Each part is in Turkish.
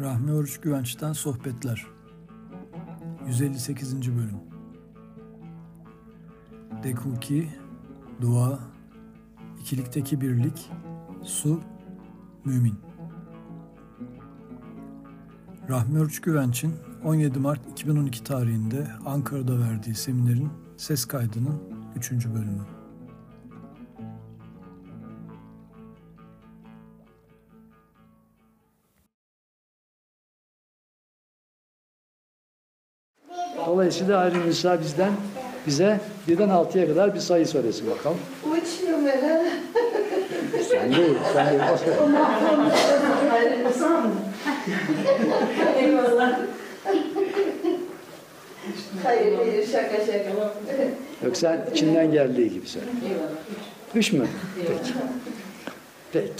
Rahmi Oruç Güvenç'ten Sohbetler 158. Bölüm Dekuki, Dua, İkilikteki Birlik, Su, Mümin Rahmi Oruç Güvenç'in 17 Mart 2012 tarihinde Ankara'da verdiği seminerin ses kaydının 3. bölümü. Dolayısıyla ayrı Nisa bizden bize birden altıya kadar bir sayı söylesin bakalım. Üç numara. Sen değil, sen değil. Eyvallah. Hayır, hayır, şaka şaka. Yok sen içinden geldiği gibi söyle. Üç mü? Peki. Peki.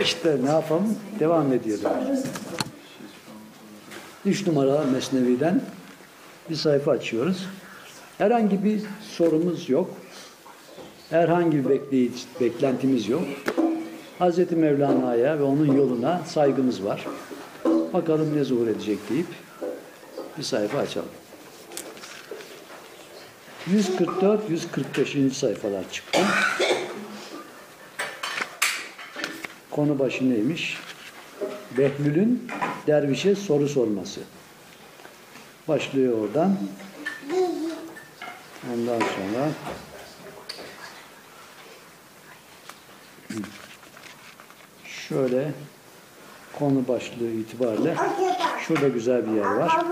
İşte ne yapalım? Devam ediyoruz. Üç numara Mesnevi'den bir sayfa açıyoruz. Herhangi bir sorumuz yok. Herhangi bir bekleyici, beklentimiz yok. Hz. Mevlana'ya ve onun yoluna saygımız var. Bakalım ne zuhur edecek deyip bir sayfa açalım. 144-145. sayfalar çıktı. Konu başı neymiş? Behlül'ün dervişe soru sorması. Başlıyor oradan. Ondan sonra şöyle konu başlığı itibariyle şurada güzel bir yer var.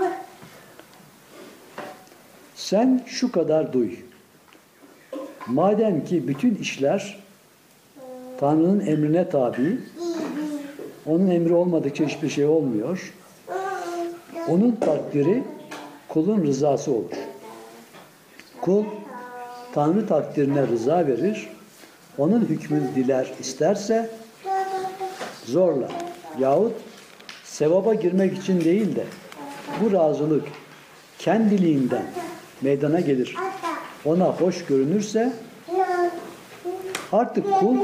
Sen şu kadar duy. Madem ki bütün işler Tanrı'nın emrine tabi, onun emri olmadıkça hiçbir şey olmuyor. Onun takdiri kulun rızası olur. Kul Tanrı takdirine rıza verir. Onun hükmünü diler isterse zorla yahut sevaba girmek için değil de bu razılık kendiliğinden meydana gelir. Ona hoş görünürse artık kul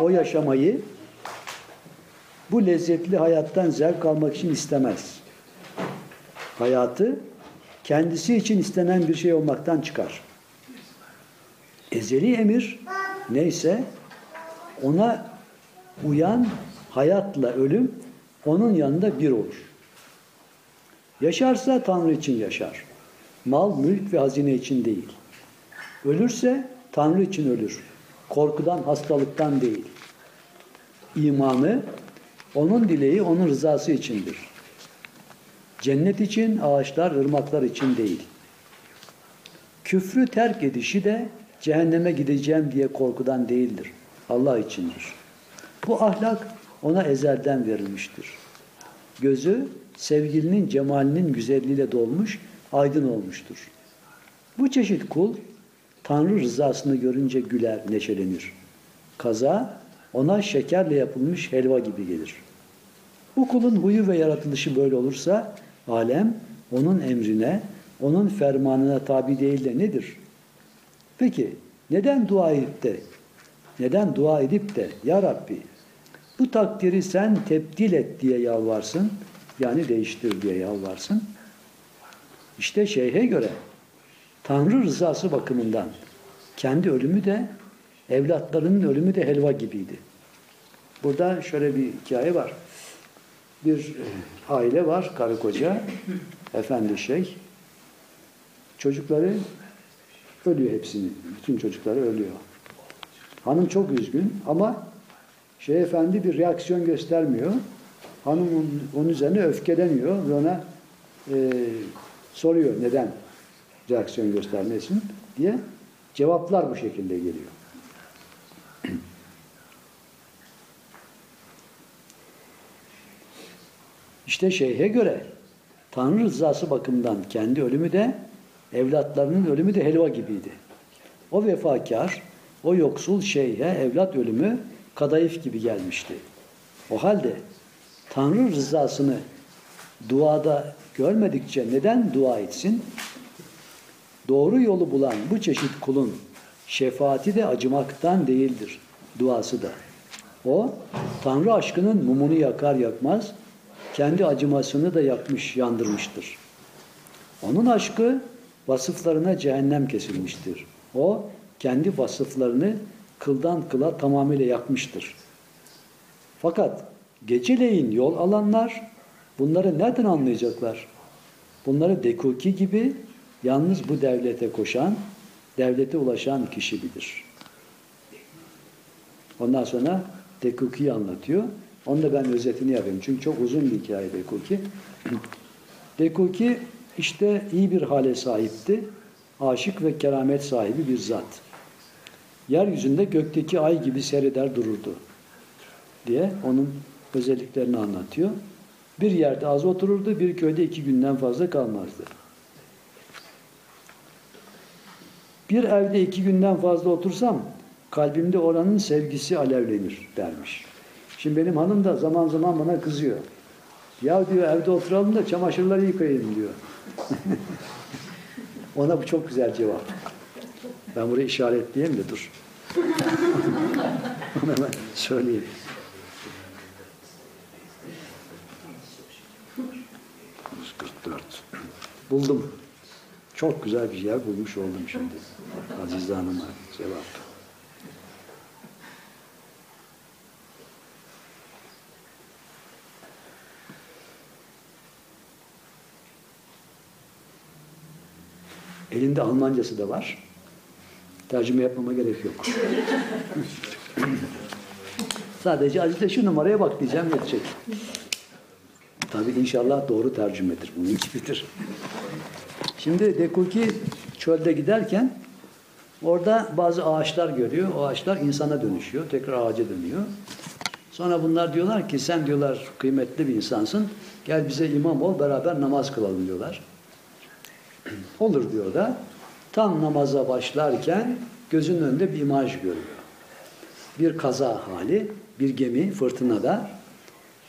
o yaşamayı bu lezzetli hayattan zevk almak için istemez. Hayatı kendisi için istenen bir şey olmaktan çıkar. Ezeli emir neyse ona uyan hayatla ölüm onun yanında bir olur. Yaşarsa Tanrı için yaşar. Mal, mülk ve hazine için değil. Ölürse Tanrı için ölür. Korkudan, hastalıktan değil. İmanı, onun dileği, onun rızası içindir. Cennet için, ağaçlar, ırmaklar için değil. Küfrü terk edişi de cehenneme gideceğim diye korkudan değildir. Allah içindir. Bu ahlak ona ezelden verilmiştir. Gözü sevgilinin cemalinin güzelliğiyle dolmuş, aydın olmuştur. Bu çeşit kul Tanrı rızasını görünce güler, neşelenir. Kaza ona şekerle yapılmış helva gibi gelir. Bu kulun huyu ve yaratılışı böyle olursa alem onun emrine, onun fermanına tabi değil de nedir? Peki neden dua edip de neden dua edip de ya Rabbi bu takdiri sen tebdil et diye yalvarsın yani değiştir diye yalvarsın. İşte şeyhe göre Tanrı rızası bakımından kendi ölümü de evlatlarının ölümü de helva gibiydi. Burada şöyle bir hikaye var. Bir aile var, karı koca, efendi şey. Çocukları ölüyor hepsini. Bütün çocukları ölüyor. Hanım çok üzgün ama şey efendi bir reaksiyon göstermiyor. Hanım onun, onun üzerine öfkeleniyor ve ona e, soruyor neden reaksiyon göstermesin diye. Cevaplar bu şekilde geliyor. İşte şeyhe göre Tanrı rızası bakımından kendi ölümü de evlatlarının ölümü de helva gibiydi. O vefakar, o yoksul şeyhe evlat ölümü kadayıf gibi gelmişti. O halde Tanrı rızasını duada görmedikçe neden dua etsin? Doğru yolu bulan bu çeşit kulun Şefaati de acımaktan değildir. Duası da. O Tanrı aşkının mumunu yakar yakmaz kendi acımasını da yakmış, yandırmıştır. Onun aşkı vasıflarına cehennem kesilmiştir. O kendi vasıflarını kıldan kıla tamamıyla yakmıştır. Fakat geceleyin yol alanlar bunları nereden anlayacaklar? Bunları Dekuki gibi yalnız bu devlete koşan, devlete ulaşan kişi bilir. Ondan sonra Dekuki'yi anlatıyor. Onu da ben özetini yapayım. Çünkü çok uzun bir hikaye Dekuki. Dekuki işte iyi bir hale sahipti. Aşık ve keramet sahibi bir zat. Yeryüzünde gökteki ay gibi seyreder dururdu diye onun özelliklerini anlatıyor. Bir yerde az otururdu, bir köyde iki günden fazla kalmazdı. Bir evde iki günden fazla otursam kalbimde oranın sevgisi alevlenir dermiş. Şimdi benim hanım da zaman zaman bana kızıyor. Ya diyor evde oturalım da çamaşırları yıkayayım diyor. Ona bu çok güzel cevap. Ben burayı işaretleyeyim de dur. Onu hemen söyleyeyim. Buldum. Çok güzel bir yer bulmuş oldum şimdi. Azize Hanım'a cevap. Elinde Almancası da var. Tercüme yapmama gerek yok. Sadece Azize şu numaraya bak diyeceğim yetecek. Tabii inşallah doğru tercümedir. Bunun hiçbir. Şimdi Dekuki çölde giderken orada bazı ağaçlar görüyor. O ağaçlar insana dönüşüyor. Tekrar ağaca dönüyor. Sonra bunlar diyorlar ki sen diyorlar kıymetli bir insansın. Gel bize imam ol beraber namaz kılalım diyorlar. Olur diyor da. Tam namaza başlarken gözünün önünde bir imaj görüyor. Bir kaza hali, bir gemi fırtınada.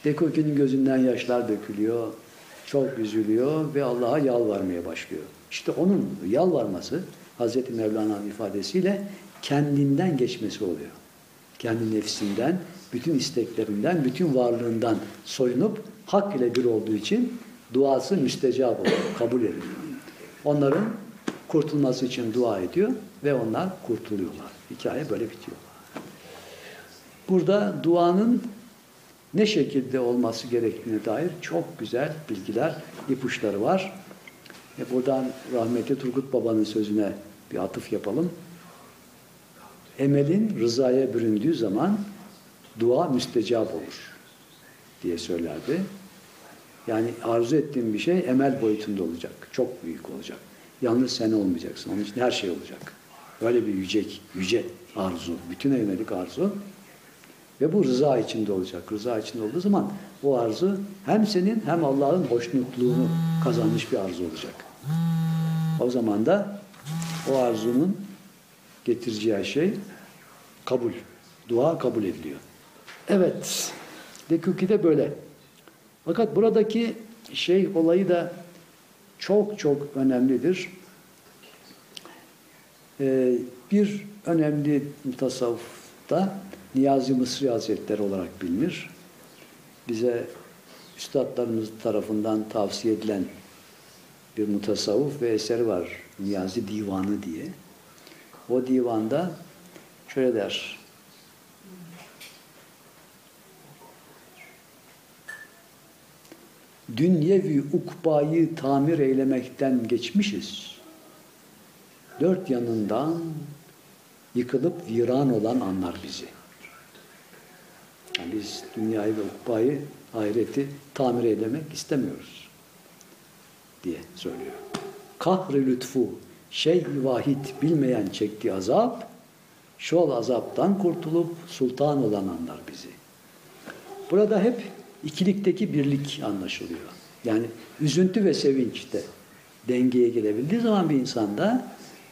Dekuki'nin gözünden yaşlar dökülüyor. Çok üzülüyor ve Allah'a yalvarmaya başlıyor. İşte onun yalvarması Hazreti Mevlana'nın ifadesiyle kendinden geçmesi oluyor. Kendi nefsinden, bütün isteklerinden, bütün varlığından soyunup hak ile bir olduğu için duası müstecap oluyor, kabul ediliyor. Onların kurtulması için dua ediyor ve onlar kurtuluyorlar. Hikaye böyle bitiyor. Burada duanın ne şekilde olması gerektiğine dair çok güzel bilgiler, ipuçları var. E buradan rahmetli Turgut Baba'nın sözüne bir atıf yapalım. Emelin rızaya büründüğü zaman dua müstecap olur diye söylerdi. Yani arzu ettiğin bir şey emel boyutunda olacak. Çok büyük olacak. Yalnız sen olmayacaksın. Onun için her şey olacak. Böyle bir yüce, yüce arzu. Bütüne yönelik arzu. Ve bu rıza içinde olacak. Rıza içinde olduğu zaman o arzu hem senin hem Allah'ın hoşnutluğunu kazanmış bir arzu olacak. O zaman da o arzunun getireceği şey kabul. Dua kabul ediliyor. Evet. Dekuki de böyle. Fakat buradaki şey olayı da çok çok önemlidir. Ee, bir önemli tasavvufta Niyazi Mısri Hazretleri olarak bilinir. Bize üstadlarımız tarafından tavsiye edilen bir mutasavvuf ve eseri var. Niyazi Divanı diye. O divanda şöyle der. Dünyevi ukbayı tamir eylemekten geçmişiz. Dört yanından yıkılıp viran olan anlar bizi. Yani biz dünyayı ve ukbayı, ahireti tamir eylemek istemiyoruz diye söylüyor. Kahri lütfu, şey-i vahid bilmeyen çektiği azap, şol azaptan kurtulup sultan olan anlar bizi. Burada hep ikilikteki birlik anlaşılıyor. Yani üzüntü ve sevinç de dengeye gelebildiği zaman bir insanda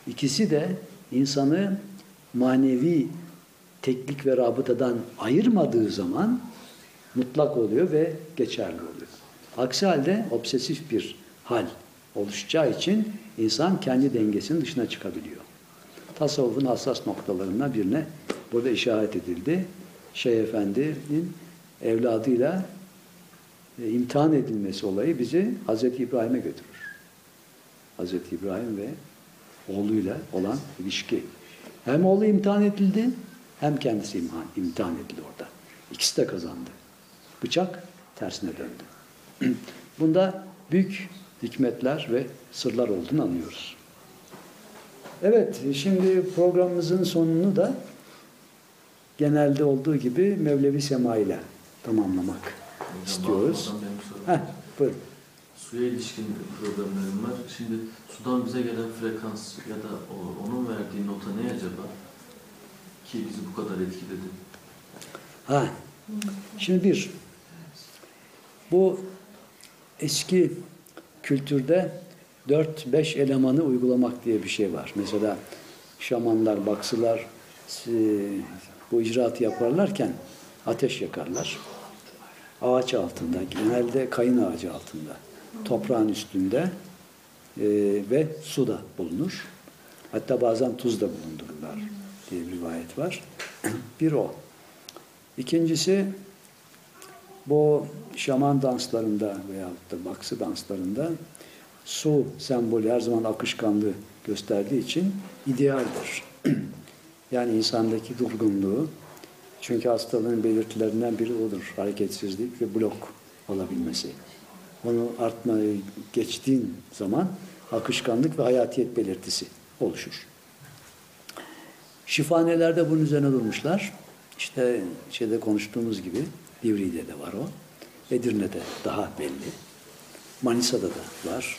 ikisi de insanı manevi teklik ve rabıtadan ayırmadığı zaman mutlak oluyor ve geçerli oluyor. Aksi halde obsesif bir hal oluşacağı için insan kendi dengesinin dışına çıkabiliyor. tasavvufun hassas noktalarından birine burada işaret edildi. Şeyh Efendi'nin evladıyla e, imtihan edilmesi olayı bizi Hazreti İbrahim'e götürür. Hazreti İbrahim ve oğluyla olan ilişki. Hem oğlu imtihan edildi hem kendisi imtihan, imtihan edildi orada. İkisi de kazandı. Bıçak tersine döndü. Bunda büyük hikmetler ve sırlar olduğunu anlıyoruz. Evet, şimdi programımızın sonunu da genelde olduğu gibi Mevlevi Sema ile tamamlamak istiyoruz. Hocam sorum. Heh, buyurun. Suya ilişkin problemlerim var. Şimdi sudan bize gelen frekans ya da onun verdiği nota ne acaba? Ki bizi bu kadar etkiledi. Ha. Şimdi bir, bu eski kültürde 4-5 elemanı uygulamak diye bir şey var. Mesela şamanlar, baksılar e, bu icraatı yaparlarken ateş yakarlar. Ağaç altında, genelde kayın ağacı altında, toprağın üstünde e, ve su da bulunur. Hatta bazen tuz da bulundururlar diye bir rivayet var. bir o. İkincisi bu şaman danslarında veyahut da baksı danslarında su sembolü her zaman akışkanlığı gösterdiği için idealdir. yani insandaki durgunluğu çünkü hastalığın belirtilerinden biri odur. Hareketsizlik ve blok olabilmesi. Onu artmayı geçtiğin zaman akışkanlık ve hayatiyet belirtisi oluşur. Şifanelerde bunun üzerine durmuşlar. İşte şeyde konuştuğumuz gibi Divri'de de var o. Edirne'de daha belli. Manisa'da da var.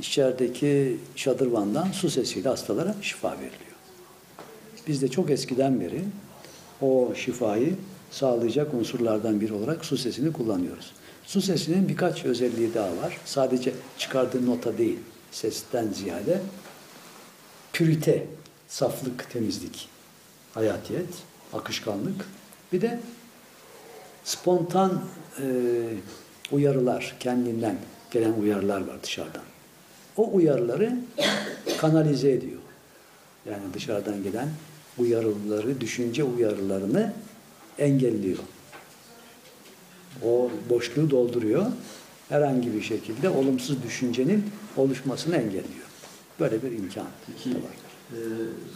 İçerideki şadırvandan su sesiyle hastalara şifa veriliyor. Biz de çok eskiden beri o şifayı sağlayacak unsurlardan biri olarak su sesini kullanıyoruz. Su sesinin birkaç özelliği daha var. Sadece çıkardığı nota değil, sesten ziyade pürite, saflık, temizlik, hayatiyet, akışkanlık. Bir de spontan e, uyarılar, kendinden gelen uyarılar var dışarıdan. O uyarıları kanalize ediyor. Yani dışarıdan gelen uyarıları, düşünce uyarılarını engelliyor. O boşluğu dolduruyor. Herhangi bir şekilde olumsuz düşüncenin oluşmasını engelliyor. Böyle bir imkan Peki var. E,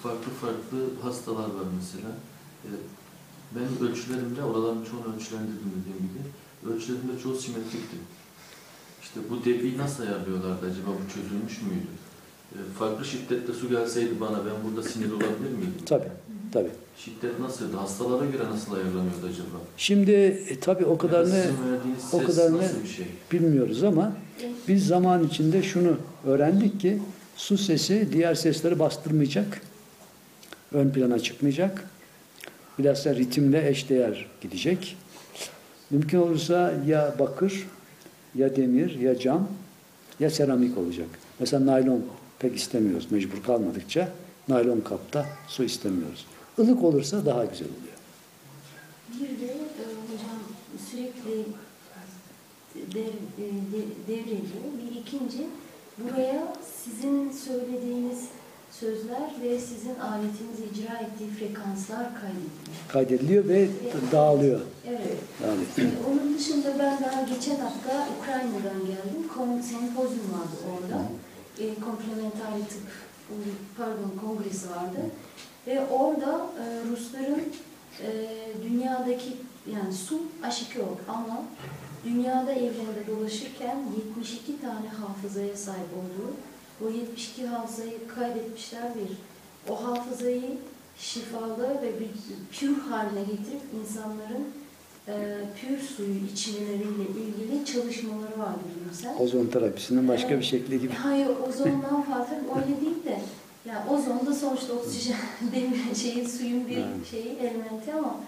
farklı farklı hastalar var mesela. E, benim ölçülerimde, oraların çoğunu ölçülendirdim dediğim gibi, ölçülerimde çoğu simetrikti. İşte bu debiyi nasıl ayarlıyorlardı acaba? Bu çözülmüş müydü? E, farklı şiddette su gelseydi bana ben burada sinir olabilir miydim? Tabii, tabii. Şiddet nasıldı? Hastalara göre nasıl ayarlanıyordu acaba? Şimdi e, tabii o kadarını o kadarını şey? bilmiyoruz ama biz zaman içinde şunu öğrendik ki su sesi diğer sesleri bastırmayacak. Ön plana çıkmayacak. Bilhassa ritimle eşdeğer gidecek. Mümkün olursa ya bakır, ya demir, ya cam, ya seramik olacak. Mesela naylon pek istemiyoruz mecbur kalmadıkça. Naylon kapta su istemiyoruz. Ilık olursa daha güzel oluyor. Bir de e, hocam sürekli e, de- devrediyor. Bir ikinci, buraya sizin söylediğiniz sözler ve sizin aletiniz icra ettiği frekanslar kaydediliyor. Kaydediliyor ve dağılıyor. Evet. dağılıyor. E, onun dışında ben daha geçen hafta Ukrayna'dan geldim. Kon, sempozyum vardı orada. E, komplementari tıp, pardon kongresi vardı. Ve orada e, Rusların e, dünyadaki yani su aşikar ama dünyada evrende dolaşırken 72 tane hafızaya sahip olduğu o 72 hafızayı kaydetmişler bir. O hafızayı şifalı ve bir pür haline getirip insanların e, pür suyu içmeleriyle ilgili çalışmaları vardı bilimsel. Ozon terapisinin başka bir şekli gibi. Hayır ozondan farklı öyle değil de yani ozon da sonuçta oksijen demir şeyi suyun bir şeyi elementi ama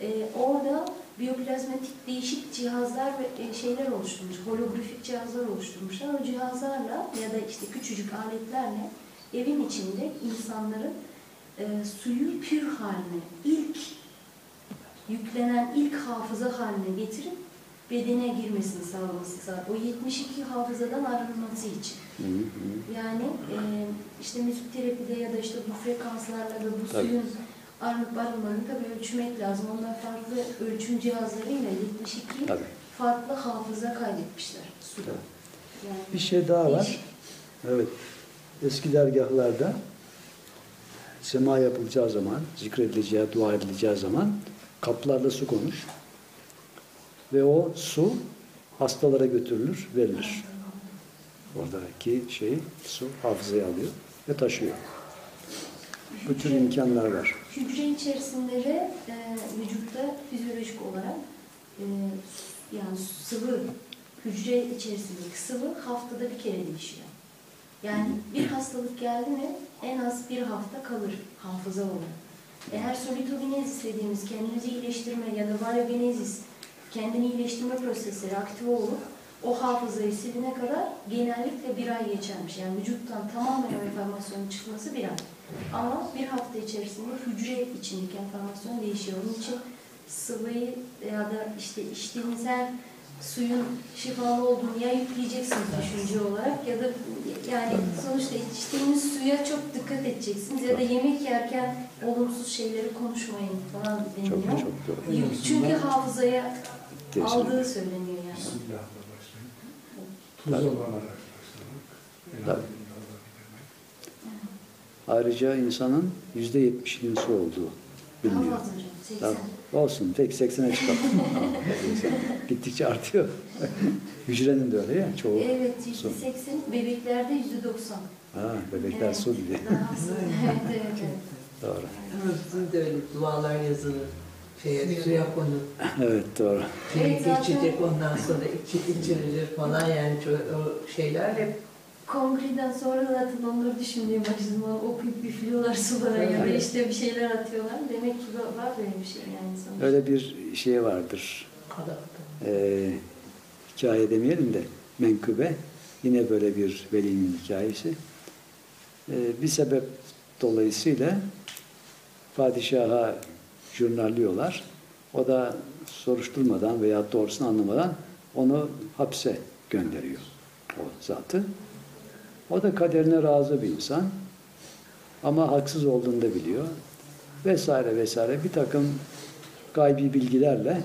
e, orada biyoplazmatik değişik cihazlar ve e, şeyler oluşturmuş, holografik cihazlar oluşturmuşlar. O cihazlarla ya da işte küçücük aletlerle evin içinde insanların e, suyu pür haline, ilk yüklenen ilk hafıza haline getirip bedene girmesini sağlaması sağ- O 72 hafızadan arınması için. Hı hı. Yani e, işte müzikterapide ya da işte bu frekanslarla da bu Tabii. suyun arınıp arınmadığını tabii ölçmek lazım. Onlar farklı ölçüm cihazlarıyla 72 Tabii. farklı hafıza kaydetmişler suda. Yani Bir şey daha var. değişik. Evet. Eski dergahlarda sema yapılacağı zaman, zikredileceği, dua edileceği zaman kaplarla su konur. Ve o su hastalara götürülür, verilir. Oradaki şey su hafızaya alıyor ve taşıyor. Bu tür imkanlar var. Hücre içerisinde de e, vücutta fizyolojik olarak e, yani sıvı hücre içerisindeki sıvı haftada bir kere değişiyor. Yani bir hastalık geldi mi en az bir hafta kalır hafıza olarak. Eğer solitogenezis dediğimiz kendimizi iyileştirme ya da variogenezis kendini iyileştirme prosesleri aktive olup o hafızayı silene kadar genellikle bir ay geçermiş. Yani vücuttan tamamen o enformasyonun çıkması bir ay. Ama bir hafta içerisinde hücre içindeki enformasyon değişiyor. Onun için sıvıyı ya da işte içtiğiniz her suyun şifalı olduğunu ya yükleyeceksiniz düşünce olarak ya da yani sonuçta içtiğiniz suya çok dikkat edeceksiniz ya da yemek yerken olumsuz şeyleri konuşmayın falan deniliyor. Çok çok doğru. Çünkü hafızaya aldığı söyleniyor yani. Bismillah'la başlayın. Tabii. Tuz olarak başlamak. Ayrıca insanın yüzde yetmişinin su olduğu biliniyor. 80. Tabii. Olsun. Pek 80'e çıkalım. Gittikçe artıyor. Hücrenin de öyle ya. Çoğu. Evet, yüzde su. seksen, bebeklerde yüzde doksan. Ha, bebekler Evet. su gibi. Evet, evet, evet. Doğru. Ama bizim de öyle dualar yazılır. Şeye, suya konur. Evet doğru. Şey Evet, zaten- geçecek ondan sonra içi, içirilir falan yani o şeyler hep Kongreden sonra zaten onları düşünmeye başladım. O okuyup üflüyorlar sulara ya da Evet. işte bir şeyler atıyorlar. Demek ki var böyle bir şey yani sonuçta. Öyle bir şey vardır. kadar. Ee, hikaye demeyelim de menkıbe. Yine böyle bir velinin hikayesi. Ee, bir sebep dolayısıyla padişaha jurnalliyorlar. O da soruşturmadan veya doğrusunu anlamadan onu hapse gönderiyor o zatı. O da kaderine razı bir insan. Ama haksız olduğunu da biliyor. Vesaire vesaire bir takım gaybi bilgilerle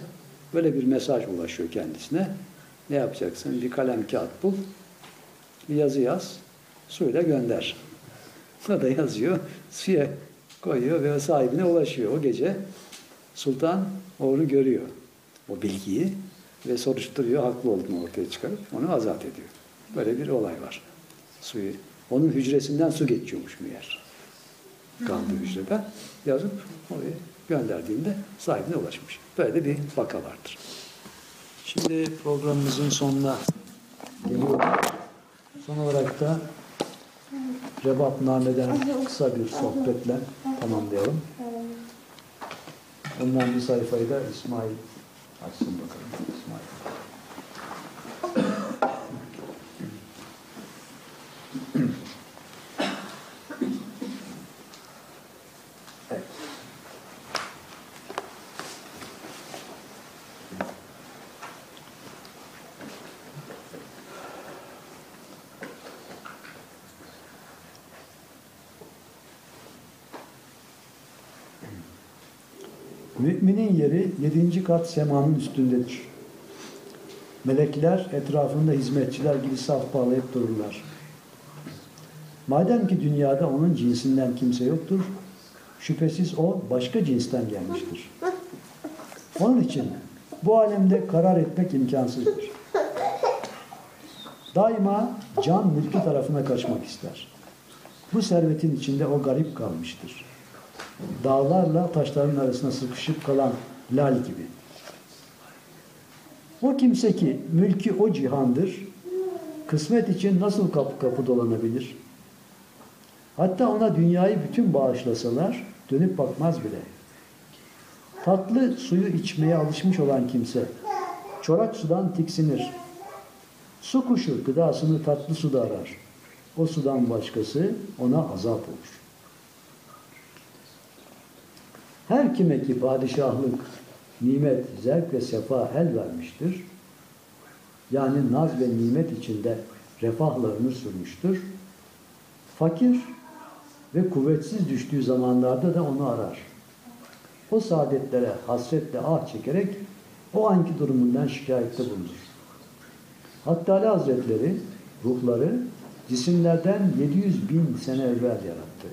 böyle bir mesaj ulaşıyor kendisine. Ne yapacaksın? Bir kalem kağıt bul, bir yazı yaz, suyla gönder. O da yazıyor, suya koyuyor ve sahibine ulaşıyor. O gece sultan onu görüyor, o bilgiyi ve soruşturuyor, haklı olduğunu ortaya çıkarıp onu azat ediyor. Böyle bir olay var. Suyu, onun hücresinden su geçiyormuş meğer. Kaldı hücrede. Yazıp oraya gönderdiğinde sahibine ulaşmış. Böyle de bir vaka vardır. Şimdi programımızın sonuna geliyoruz. Son olarak da Rebapname'den kısa bir sohbetle tamamlayalım. Ondan bir sayfayı da İsmail açsın bakalım. İsmail. Evet. Müminin yeri yedinci kat semanın üstündedir. Melekler etrafında hizmetçiler gibi saf bağlayıp dururlar. Madem ki dünyada onun cinsinden kimse yoktur, şüphesiz o başka cinsten gelmiştir. Onun için bu alemde karar etmek imkansızdır. Daima can mülkü tarafına kaçmak ister. Bu servetin içinde o garip kalmıştır dağlarla taşların arasına sıkışıp kalan lal gibi. O kimse ki mülkü o cihandır, kısmet için nasıl kapı kapı dolanabilir? Hatta ona dünyayı bütün bağışlasalar dönüp bakmaz bile. Tatlı suyu içmeye alışmış olan kimse çorak sudan tiksinir. Su kuşu gıdasını tatlı suda arar. O sudan başkası ona azap olur. Her kime ki padişahlık, nimet, zevk ve sefa el vermiştir, yani naz ve nimet içinde refahlarını sürmüştür, fakir ve kuvvetsiz düştüğü zamanlarda da onu arar. O saadetlere hasretle ah çekerek o anki durumundan şikayette bulunur. Hatta Ali Hazretleri ruhları cisimlerden 700 bin sene evvel yarattı.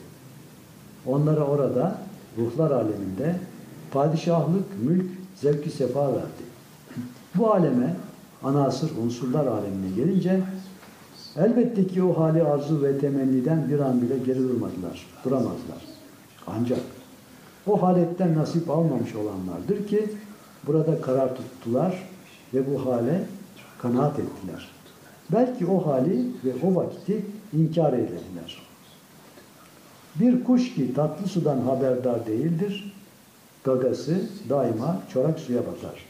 Onlara orada ruhlar aleminde padişahlık, mülk, zevki sefa verdi. Bu aleme anasır unsurlar alemine gelince elbette ki o hali arzu ve temenniden bir an bile geri durmadılar, duramazlar. Ancak o haletten nasip almamış olanlardır ki burada karar tuttular ve bu hale kanaat ettiler. Belki o hali ve o vakiti inkar eylediler. Bir kuş ki tatlı sudan haberdar değildir, gagası daima çorak suya batar.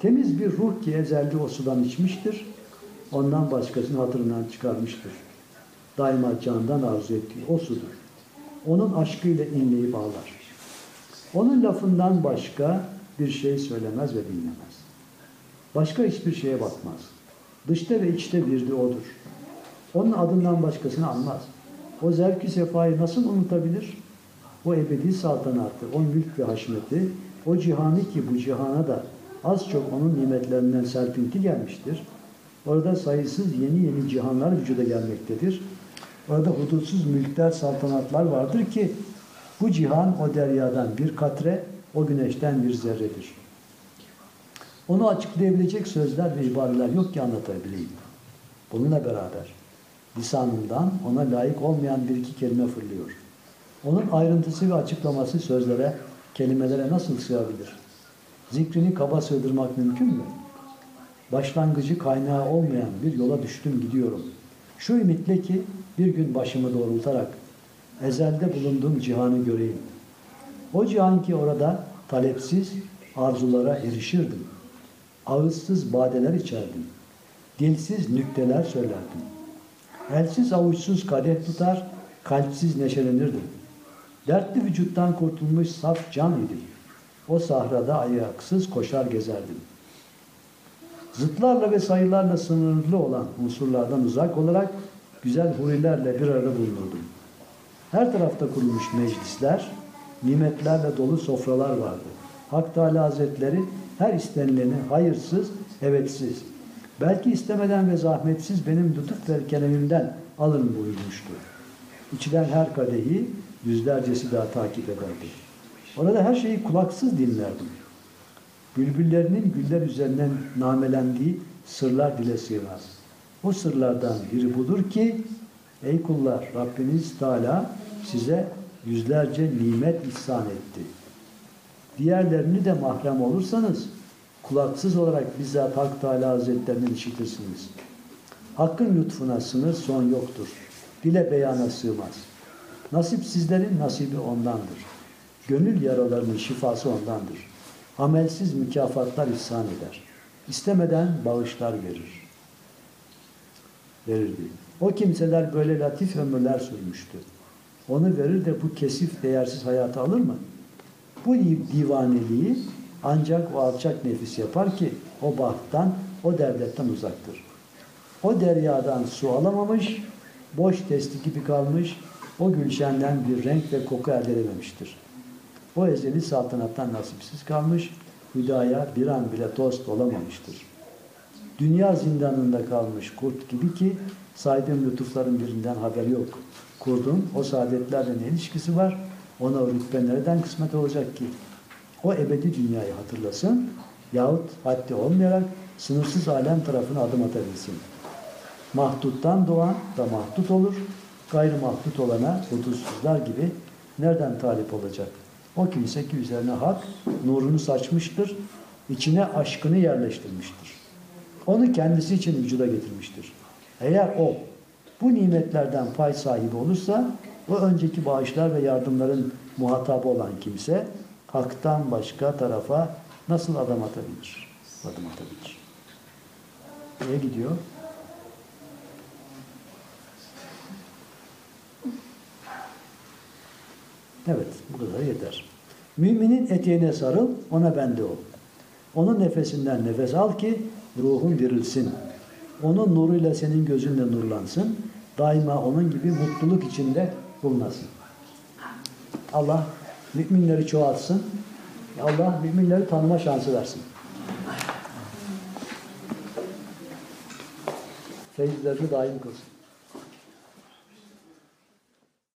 Temiz bir ruh ki ezelde o sudan içmiştir, ondan başkasını hatırından çıkarmıştır. Daima candan arzu ettiği o sudur. Onun aşkıyla inleyi bağlar. Onun lafından başka bir şey söylemez ve dinlemez. Başka hiçbir şeye bakmaz. Dışta ve içte bir de odur. Onun adından başkasını almaz. O zevki sefayı nasıl unutabilir? O ebedi saltanatı, o mülk ve haşmeti, o cihanı ki bu cihana da az çok onun nimetlerinden serpinti gelmiştir. Orada sayısız yeni yeni cihanlar vücuda gelmektedir. Orada hudutsuz mülkler, saltanatlar vardır ki bu cihan o deryadan bir katre, o güneşten bir zerredir. Onu açıklayabilecek sözler ve ibareler yok ki anlatabileyim. Bununla beraber lisanımdan ona layık olmayan bir iki kelime fırlıyor. Onun ayrıntısı ve açıklaması sözlere, kelimelere nasıl sığabilir? Zikrini kaba sığdırmak mümkün mü? Başlangıcı kaynağı olmayan bir yola düştüm gidiyorum. Şu ümitle ki bir gün başımı doğrultarak ezelde bulunduğum cihanı göreyim. O cihan ki orada talepsiz arzulara erişirdim. Ağızsız badeler içerdim. Dilsiz nükteler söylerdim. Elsiz avuçsuz kadeh tutar, kalpsiz neşelenirdim. Dertli vücuttan kurtulmuş saf can idim. O sahrada ayaksız koşar gezerdim. Zıtlarla ve sayılarla sınırlı olan unsurlardan uzak olarak güzel hurilerle bir arada bulunurdum. Her tarafta kurulmuş meclisler, nimetlerle dolu sofralar vardı. Hak Teala Hazretleri her istenileni hayırsız, evetsiz, belki istemeden ve zahmetsiz benim lütuf ve kelamimden alın buyurmuştu. İçilen her kadehi yüzlercesi daha takip ederdi. Orada her şeyi kulaksız dinlerdim. Bülbüllerinin güller üzerinden namelendiği sırlar dile sığmaz. O sırlardan biri budur ki ey kullar Rabbiniz Teala size yüzlerce nimet ihsan etti. Diğerlerini de mahrem olursanız kulaksız olarak bizzat Hak Teala Hazretlerinden işitirsiniz. Hakkın lütfuna sınır son yoktur. Dile beyana sığmaz. Nasip sizlerin nasibi ondandır. Gönül yaralarının şifası ondandır. Amelsiz mükafatlar ihsan eder. İstemeden bağışlar verir. Verirdi. O kimseler böyle latif ömürler sürmüştü. Onu verir de bu kesif değersiz hayatı alır mı? Bu divaneliği ancak o alçak nefis yapar ki o bahttan, o derdetten uzaktır. O deryadan su alamamış, boş testi gibi kalmış, o gülşenden bir renk ve koku elde edememiştir. O ezeli saltanattan nasipsiz kalmış, hüdaya bir an bile dost olamamıştır. Dünya zindanında kalmış kurt gibi ki saydığım lütufların birinden haber yok. Kurdun o saadetlerle ne ilişkisi var? Ona o rütbe nereden kısmet olacak ki? O ebedi dünyayı hatırlasın yahut haddi olmayarak sınırsız alem tarafına adım atabilsin. Mahduttan doğan da mahdut olur, gayrı mahdut olana hudutsuzlar gibi nereden talip olacak? O kimse ki üzerine hak nurunu saçmıştır, içine aşkını yerleştirmiştir. Onu kendisi için vücuda getirmiştir. Eğer o bu nimetlerden pay sahibi olursa o önceki bağışlar ve yardımların muhatabı olan kimse haktan başka tarafa nasıl adım atabilir? Adım atabilir. Neye gidiyor? Evet, bu kadar yeter. Müminin eteğine sarıl, ona bende ol. Onun nefesinden nefes al ki ruhun dirilsin. Onun nuruyla senin gözünle nurlansın. Daima onun gibi mutluluk içinde bulunasın. Allah müminleri çoğaltsın. Allah müminleri tanıma şansı versin. Feyizlerini daim kılsın.